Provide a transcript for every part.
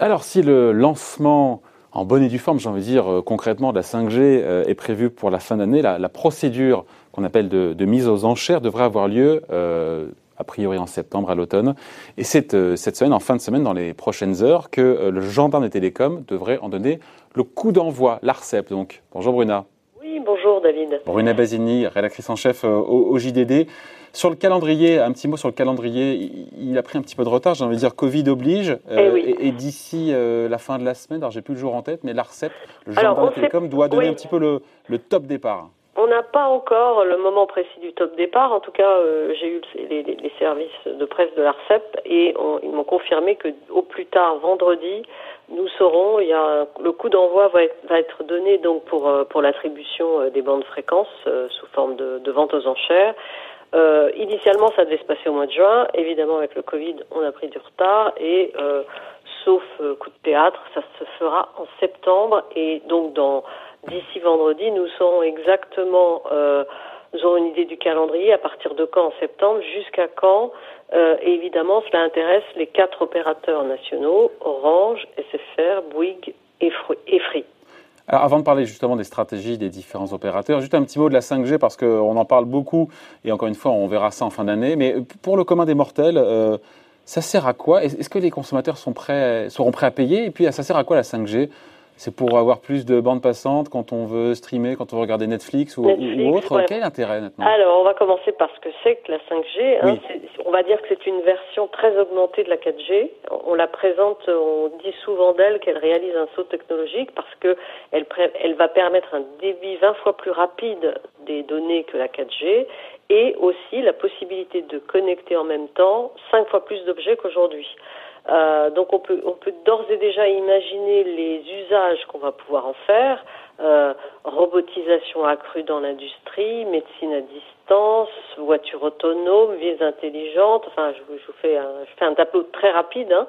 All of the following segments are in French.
Alors si le lancement en bonne et due forme, j'ai envie de dire euh, concrètement, de la 5G euh, est prévu pour la fin d'année, la, procédure qu'on appelle de, mise aux enchères devrait avoir lieu euh, a priori en septembre à l'automne. Et c'est cette semaine, en fin de semaine, dans les prochaines heures, que le gendarme des télécoms devrait en donner le coup d'envoi, l'ARCEP. Donc, bonjour Bruna. Oui, bonjour David. Bruna Basini, rédactrice en chef au JDD. Sur le calendrier, un petit mot sur le calendrier, il, a pris un petit peu de retard, j'ai envie de dire Covid oblige. Euh, eh et, d'ici euh, la fin de la semaine, alors j'ai plus le jour en tête, mais l'ARCEP, le gendarme télécom, doit donner un petit peu le, top départ. On n'a pas encore le moment précis du top départ. En tout cas, euh, j'ai eu les, services de presse de l'ARCEP et ils m'ont confirmé que au plus tard vendredi, nous saurons. Il y a le coup d'envoi va, va être, donné donc pour pour l'attribution des bandes fréquences sous forme de, de vente aux enchères. Euh, initialement, ça devait se passer au mois de juin. Évidemment, avec le Covid, on a pris du retard et euh, sauf euh, coup de théâtre, ça se fera en septembre. Et donc, dans d'ici vendredi, nous saurons exactement, euh, nous aurons une idée du calendrier à partir de quand en septembre, jusqu'à quand. Euh, et évidemment, cela intéresse les quatre opérateurs nationaux Orange, SFR, Bouygues et Free. Avant de parler justement des stratégies des différents opérateurs, juste un petit mot de la 5G parce qu'on en parle beaucoup et encore une fois, on verra ça en fin d'année. Mais pour le commun des mortels, euh, ça sert à quoi? Est-ce que les consommateurs sont prêts, seront prêts à payer? Et puis, ça sert à quoi la 5G c'est pour avoir plus de bandes passantes quand on veut streamer, quand on veut regarder Netflix ou, autre. Quel est l'intérêt maintenant Alors, on va commencer par ce que c'est que la 5G. Hein. on va dire que c'est une version très augmentée de la 4G. On la présente, on dit souvent d'elle qu'elle réalise un saut technologique parce que elle, elle va permettre un débit 20 fois plus rapide des données que la 4G et aussi la possibilité de connecter en même temps 5 fois plus d'objets qu'aujourd'hui. Euh, donc on peut, d'ores et déjà imaginer les usages qu'on va pouvoir en faire. Euh, robotisation accrue dans l'industrie, médecine à distance, voiture autonome, villes intelligentes. Enfin, je, vous fais un, je tableau très rapide. Hein.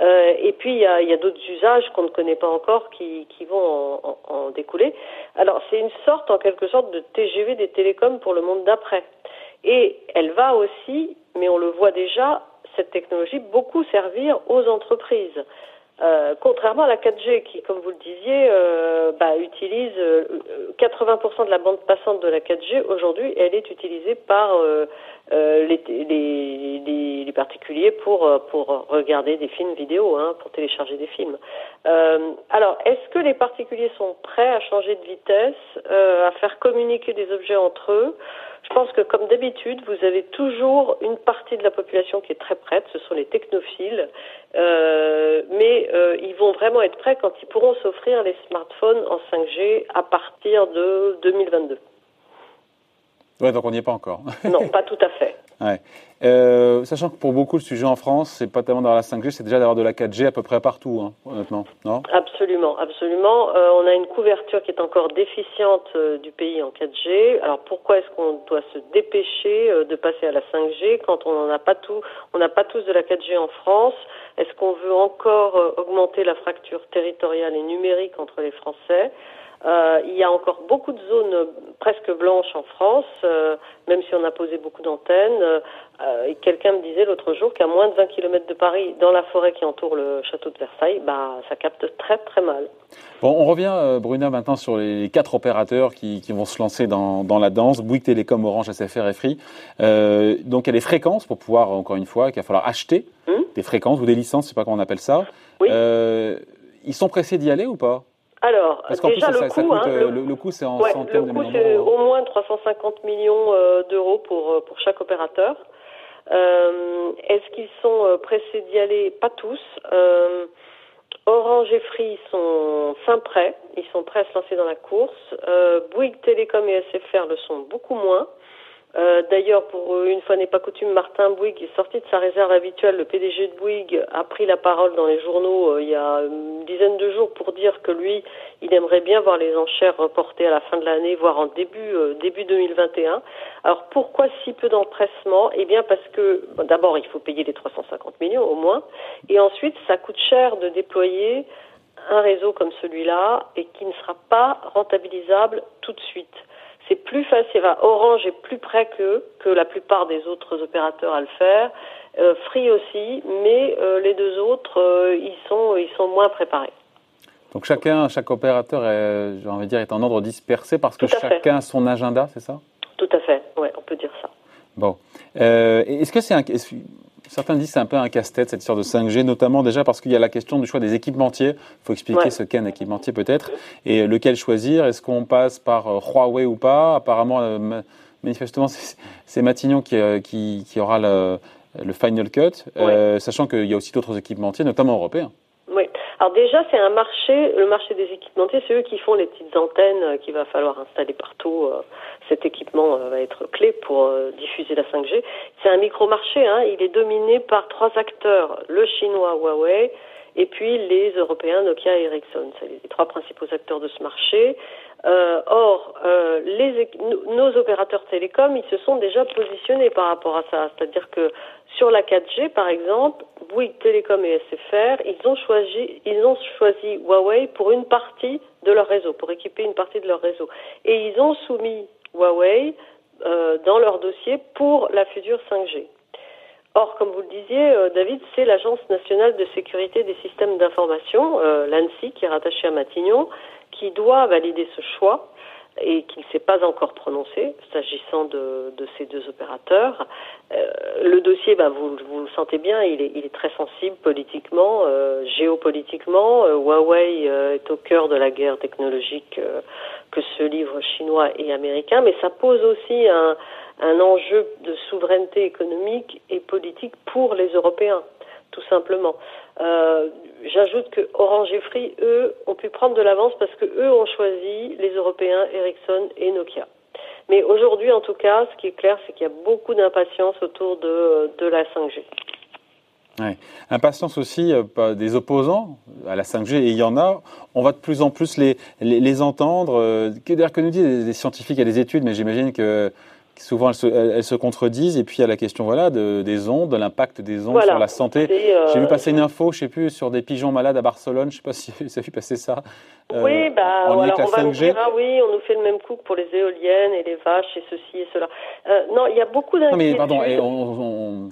Euh, et puis il y a, d'autres usages qu'on ne connaît pas encore qui, vont en découler. Alors c'est une sorte, en quelque sorte, de TGV des télécoms pour le monde d'après. Et elle va aussi, mais on le voit déjà, cette technologie beaucoup servir aux entreprises. Euh, contrairement à la 4G qui, comme vous le disiez, euh, bah, utilise 80% euh, de la bande passante de la 4G aujourd'hui, elle est utilisée par les, les, les, particuliers pour pour regarder des films vidéo, hein, pour télécharger des films. alors, est-ce que les particuliers sont prêts à changer de vitesse, à faire communiquer des objets entre eux? Je pense que comme d'habitude, vous avez toujours une partie de la population qui est très prête, ce sont les technophiles, euh, mais euh, ils vont vraiment être prêts quand ils pourront s'offrir les smartphones en 5G à partir de 2022. Ouais, donc on n'y est pas encore. non, pas tout à fait. Ouais. Euh, sachant que pour beaucoup, le sujet en France, c'est pas tellement d'avoir la 5G, c'est déjà d'avoir de la 4G à peu près partout, hein, honnêtement, non? Absolument, absolument. Euh, on a une couverture qui est encore déficiente euh, du pays en 4G. Alors pourquoi est-ce qu'on doit se dépêcher de passer à la 5G quand on n'en a pas tout, on n'a pas tous de la 4G en France? Est-ce qu'on veut encore augmenter la fracture territoriale et numérique entre les Français? Euh, il y a encore beaucoup de zones presque blanches en France, euh, même si on a posé beaucoup d'antennes. Euh, Quelqu'un me disait l'autre jour qu'à moins de 20 km de Paris, dans la forêt qui entoure le château de Versailles, bah, ça capte très très mal. Bon, on revient, Bruna, maintenant sur les quatre opérateurs qui, qui vont se lancer dans, dans, la danse, Bouygues Télécom, Orange, SFR et Free. Donc il y a des fréquences pour pouvoir, encore une fois, qu'il va falloir acheter hum des fréquences ou des licences, je sais pas comment on appelle ça. Oui. ils sont pressés d'y aller ou pas? Alors, déjà le, coût, hein, le, coût, c'est en centaines de millions c'est au moins 350 millions euh, d'euros pour, euh, pour chaque opérateur. Euh, Est-ce qu'ils sont euh, pressés d'y aller? Pas tous. Euh, Orange et Free sont fin prêts, ils sont prêts à se lancer dans la course. Euh, Bouygues Télécom et SFR le sont beaucoup moins. Euh, d'ailleurs, pour une fois n'est pas coutume, Martin Bouygues est sorti de sa réserve habituelle. Le PDG de Bouygues a pris la parole dans les journaux euh, il y a une dizaine de jours pour dire que lui, il aimerait bien voir les enchères reportées à la fin de l'année, voire en début euh, début 2021. Alors pourquoi si peu d'empressement? Eh bien parce que d'abord il faut payer les 350 millions au moins, et ensuite ça coûte cher de déployer un réseau comme celui-là et qui ne sera pas rentabilisable tout de suite c'est plus facile. Orange est plus près qu'eux, que la plupart des autres opérateurs à le faire. Euh, Free aussi, mais euh, les deux autres, euh, ils sont ils sont moins préparés. Donc chacun, chaque opérateur, j'ai envie de dire, est en ordre dispersé parce que chacun a son agenda, c'est ça? Tout à fait. Ouais, on peut dire ça. Bon, est-ce que c'est un Certains disent que c'est un peu un casse-tête cette histoire de 5G, notamment déjà parce qu'il y a la question du choix des équipementiers. Il faut expliquer ce qu'est un équipementier peut-être et lequel choisir? Est-ce qu'on passe par Huawei ou pas? Apparemment, manifestement, c'est Matignon qui, qui, qui aura le, le Final Cut, euh, sachant qu'il y a aussi d'autres équipementiers, notamment européens. Alors déjà, c'est un marché, le marché des équipementiers, c'est eux qui font les petites antennes euh, qu'il va falloir installer partout. Euh, cet équipement va être clé pour diffuser la 5G. C'est un micro-marché, hein, il est dominé par trois acteurs, le chinois Huawei, et puis les Européens Nokia et Ericsson. C'est les trois principaux acteurs de ce marché. Euh, or, euh, les, nos opérateurs télécoms, ils se sont déjà positionnés par rapport à ça. C'est-à-dire que sur la 4G, par exemple, Bouygues Télécom et SFR, ils ont choisi, ils ont choisi Huawei pour une partie de leur réseau, pour équiper une partie de leur réseau. Et ils ont soumis Huawei euh, dans leur dossier pour la future 5G. Or, comme vous le disiez, euh, David, c'est l'Agence nationale de sécurité des systèmes d'information, euh, l'ANSI, qui est rattachée à Matignon, qui doit valider ce choix et qui ne s'est pas encore prononcé s'agissant de, ces deux opérateurs. Euh, le dossier, bah, vous, vous, le sentez bien, il est, très sensible politiquement, euh, géopolitiquement. Euh, Huawei est au cœur de la guerre technologique que se livrent chinois et américains, mais ça pose aussi un enjeu de souveraineté économique et politique pour les Européens, tout simplement. Euh, J'ajoute que Orange et Free, eux, ont pu prendre de l'avance parce que eux ont choisi les Européens, Ericsson et Nokia. Mais aujourd'hui, en tout cas, ce qui est clair, c'est qu'il y a beaucoup d'impatience autour de, la 5G. Ouais. Impatience aussi euh, des opposants à la 5G, et il y en a. On va de plus en plus les, les, les entendre. Euh, D'ailleurs, que nous disent les scientifiques a des études, mais j'imagine que souvent elles se, elles se, contredisent. Et puis il y a la question voilà, de, des ondes, de l'impact des ondes sur la santé. Euh, J'ai vu passer une info, je sais plus, sur des pigeons malades à Barcelone. Je sais pas si ça a vu passer ça. Euh, oui, bah, alors on va nous dire, ah oui, on nous fait le même coup que pour les éoliennes et les vaches et ceci et cela. Euh, non, il y a beaucoup d'inquiétudes. Non, mais pardon, et on,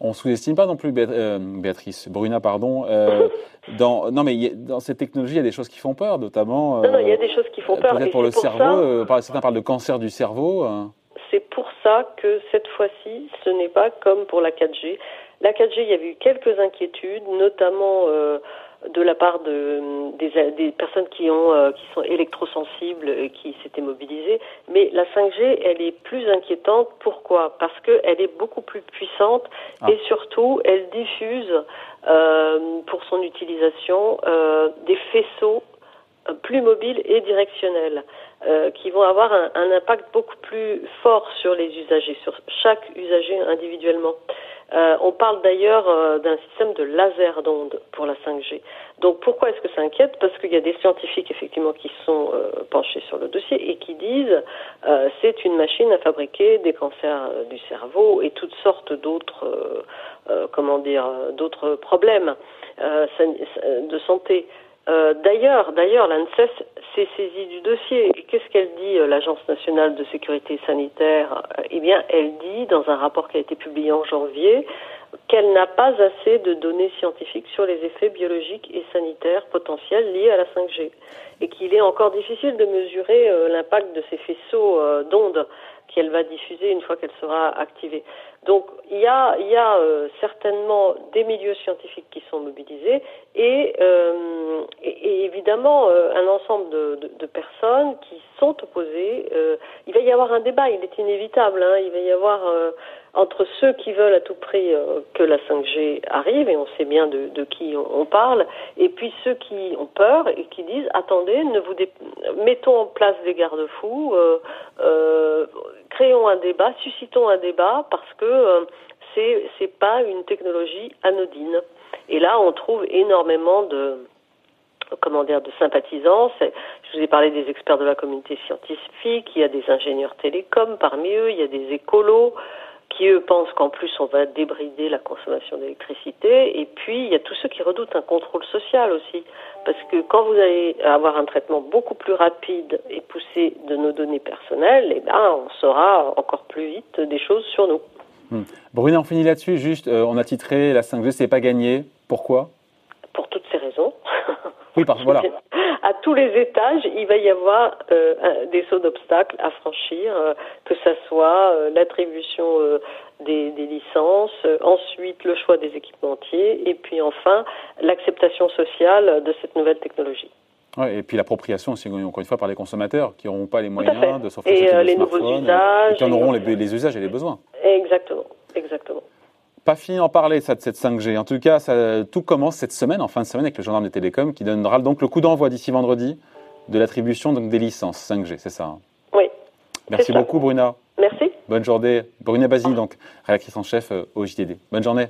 on sous-estime pas non plus Béatrice, Bruna, pardon. Euh, dans, non, mais dans cette technologie, il y a des choses qui font peur, notamment. non, non, il y a des choses qui font peur. Peut-être pour le cerveau. certains parlent de cancer du cerveau c'est pour ça que cette fois-ci, ce n'est pas comme pour la 4G. La 4G, il y avait eu quelques inquiétudes, notamment euh, de la part de, des, personnes qui, ont, euh, qui sont électrosensibles et qui s'étaient mobilisées. Mais la 5G, elle est plus inquiétante. Pourquoi? Parce qu'elle est beaucoup plus puissante ah. et surtout, elle diffuse euh, pour son utilisation des faisceaux plus mobiles et directionnels. Euh, qui vont avoir un, un, impact beaucoup plus fort sur les usagers, sur chaque usager individuellement. Euh, on parle d'ailleurs euh, d'un système de laser d'onde pour la 5G. Donc pourquoi est-ce que ça inquiète? Parce qu'il y a des scientifiques effectivement qui sont euh, penchés sur le dossier et qui disent c'est une machine à fabriquer des cancers du cerveau et toutes sortes d'autres comment dire d'autres problèmes de santé. Euh, d'ailleurs, d'ailleurs, l'ANSES s'est saisie du dossier. Qu'est-ce qu'elle dit, euh, l'Agence nationale de sécurité sanitaire? Eh bien, elle dit, dans un rapport qui a été publié en janvier, qu'elle n'a pas assez de données scientifiques sur les effets biologiques et sanitaires potentiels liés à la 5G, et qu'il est encore difficile de mesurer euh, l'impact de ces faisceaux d'ondes qu'elle va diffuser une fois qu'elle sera activée. Donc il y a, euh, certainement des milieux scientifiques qui sont mobilisés et, euh, évidemment euh, un ensemble de, personnes qui sont opposées. il va y avoir un débat, il est inévitable. Hein, il va y avoir entre ceux qui veulent à tout prix que la 5G arrive, et on sait bien de, qui on, parle, et puis ceux qui ont peur et qui disent attendez, ne vous mettons en place des garde-fous créons un débat, suscitons un débat parce que euh, c'est c'est pas une technologie anodine. Et là, on trouve énormément de comment dire de sympathisants. Je vous ai parlé des experts de la communauté scientifique, il y a des ingénieurs télécoms parmi eux, il y a des écolos qui eux pensent qu'en plus on va débrider la consommation d'électricité. Et puis il y a tous ceux qui redoutent un contrôle social aussi, parce que quand vous allez avoir un traitement beaucoup plus rapide et poussé de nos données personnelles, eh ben on saura encore plus vite des choses sur nous. Hmm. Bruna, on finit là-dessus. Juste, euh, on a titré la 5G, c'est pas gagné. Pourquoi? Pour toutes ces raisons. Oui, parce voilà. À tous les étages, il va y avoir euh, des sauts d'obstacles à franchir, euh, que ce soit euh, l'attribution des, des, licences, ensuite le choix des équipementiers, et puis enfin l'acceptation sociale de cette nouvelle technologie. Ouais, et puis l'appropriation aussi, encore une fois, par les consommateurs qui n'auront pas les moyens de s'offrir les nouveaux usages. Et qui en auront les, les usages et les besoins. Exactement, exactement pas fini d'en parler ça, de cette 5G. En tout cas, ça, tout commence cette semaine, en fin de semaine, avec le gendarme des télécoms qui donnera donc le coup d'envoi d'ici vendredi de l'attribution des licences 5G, c'est ça hein? Oui. Merci beaucoup, Bruna. Merci. Bonne journée. Bruna Basile, donc rédactrice en chef euh, au JTD. Bonne journée.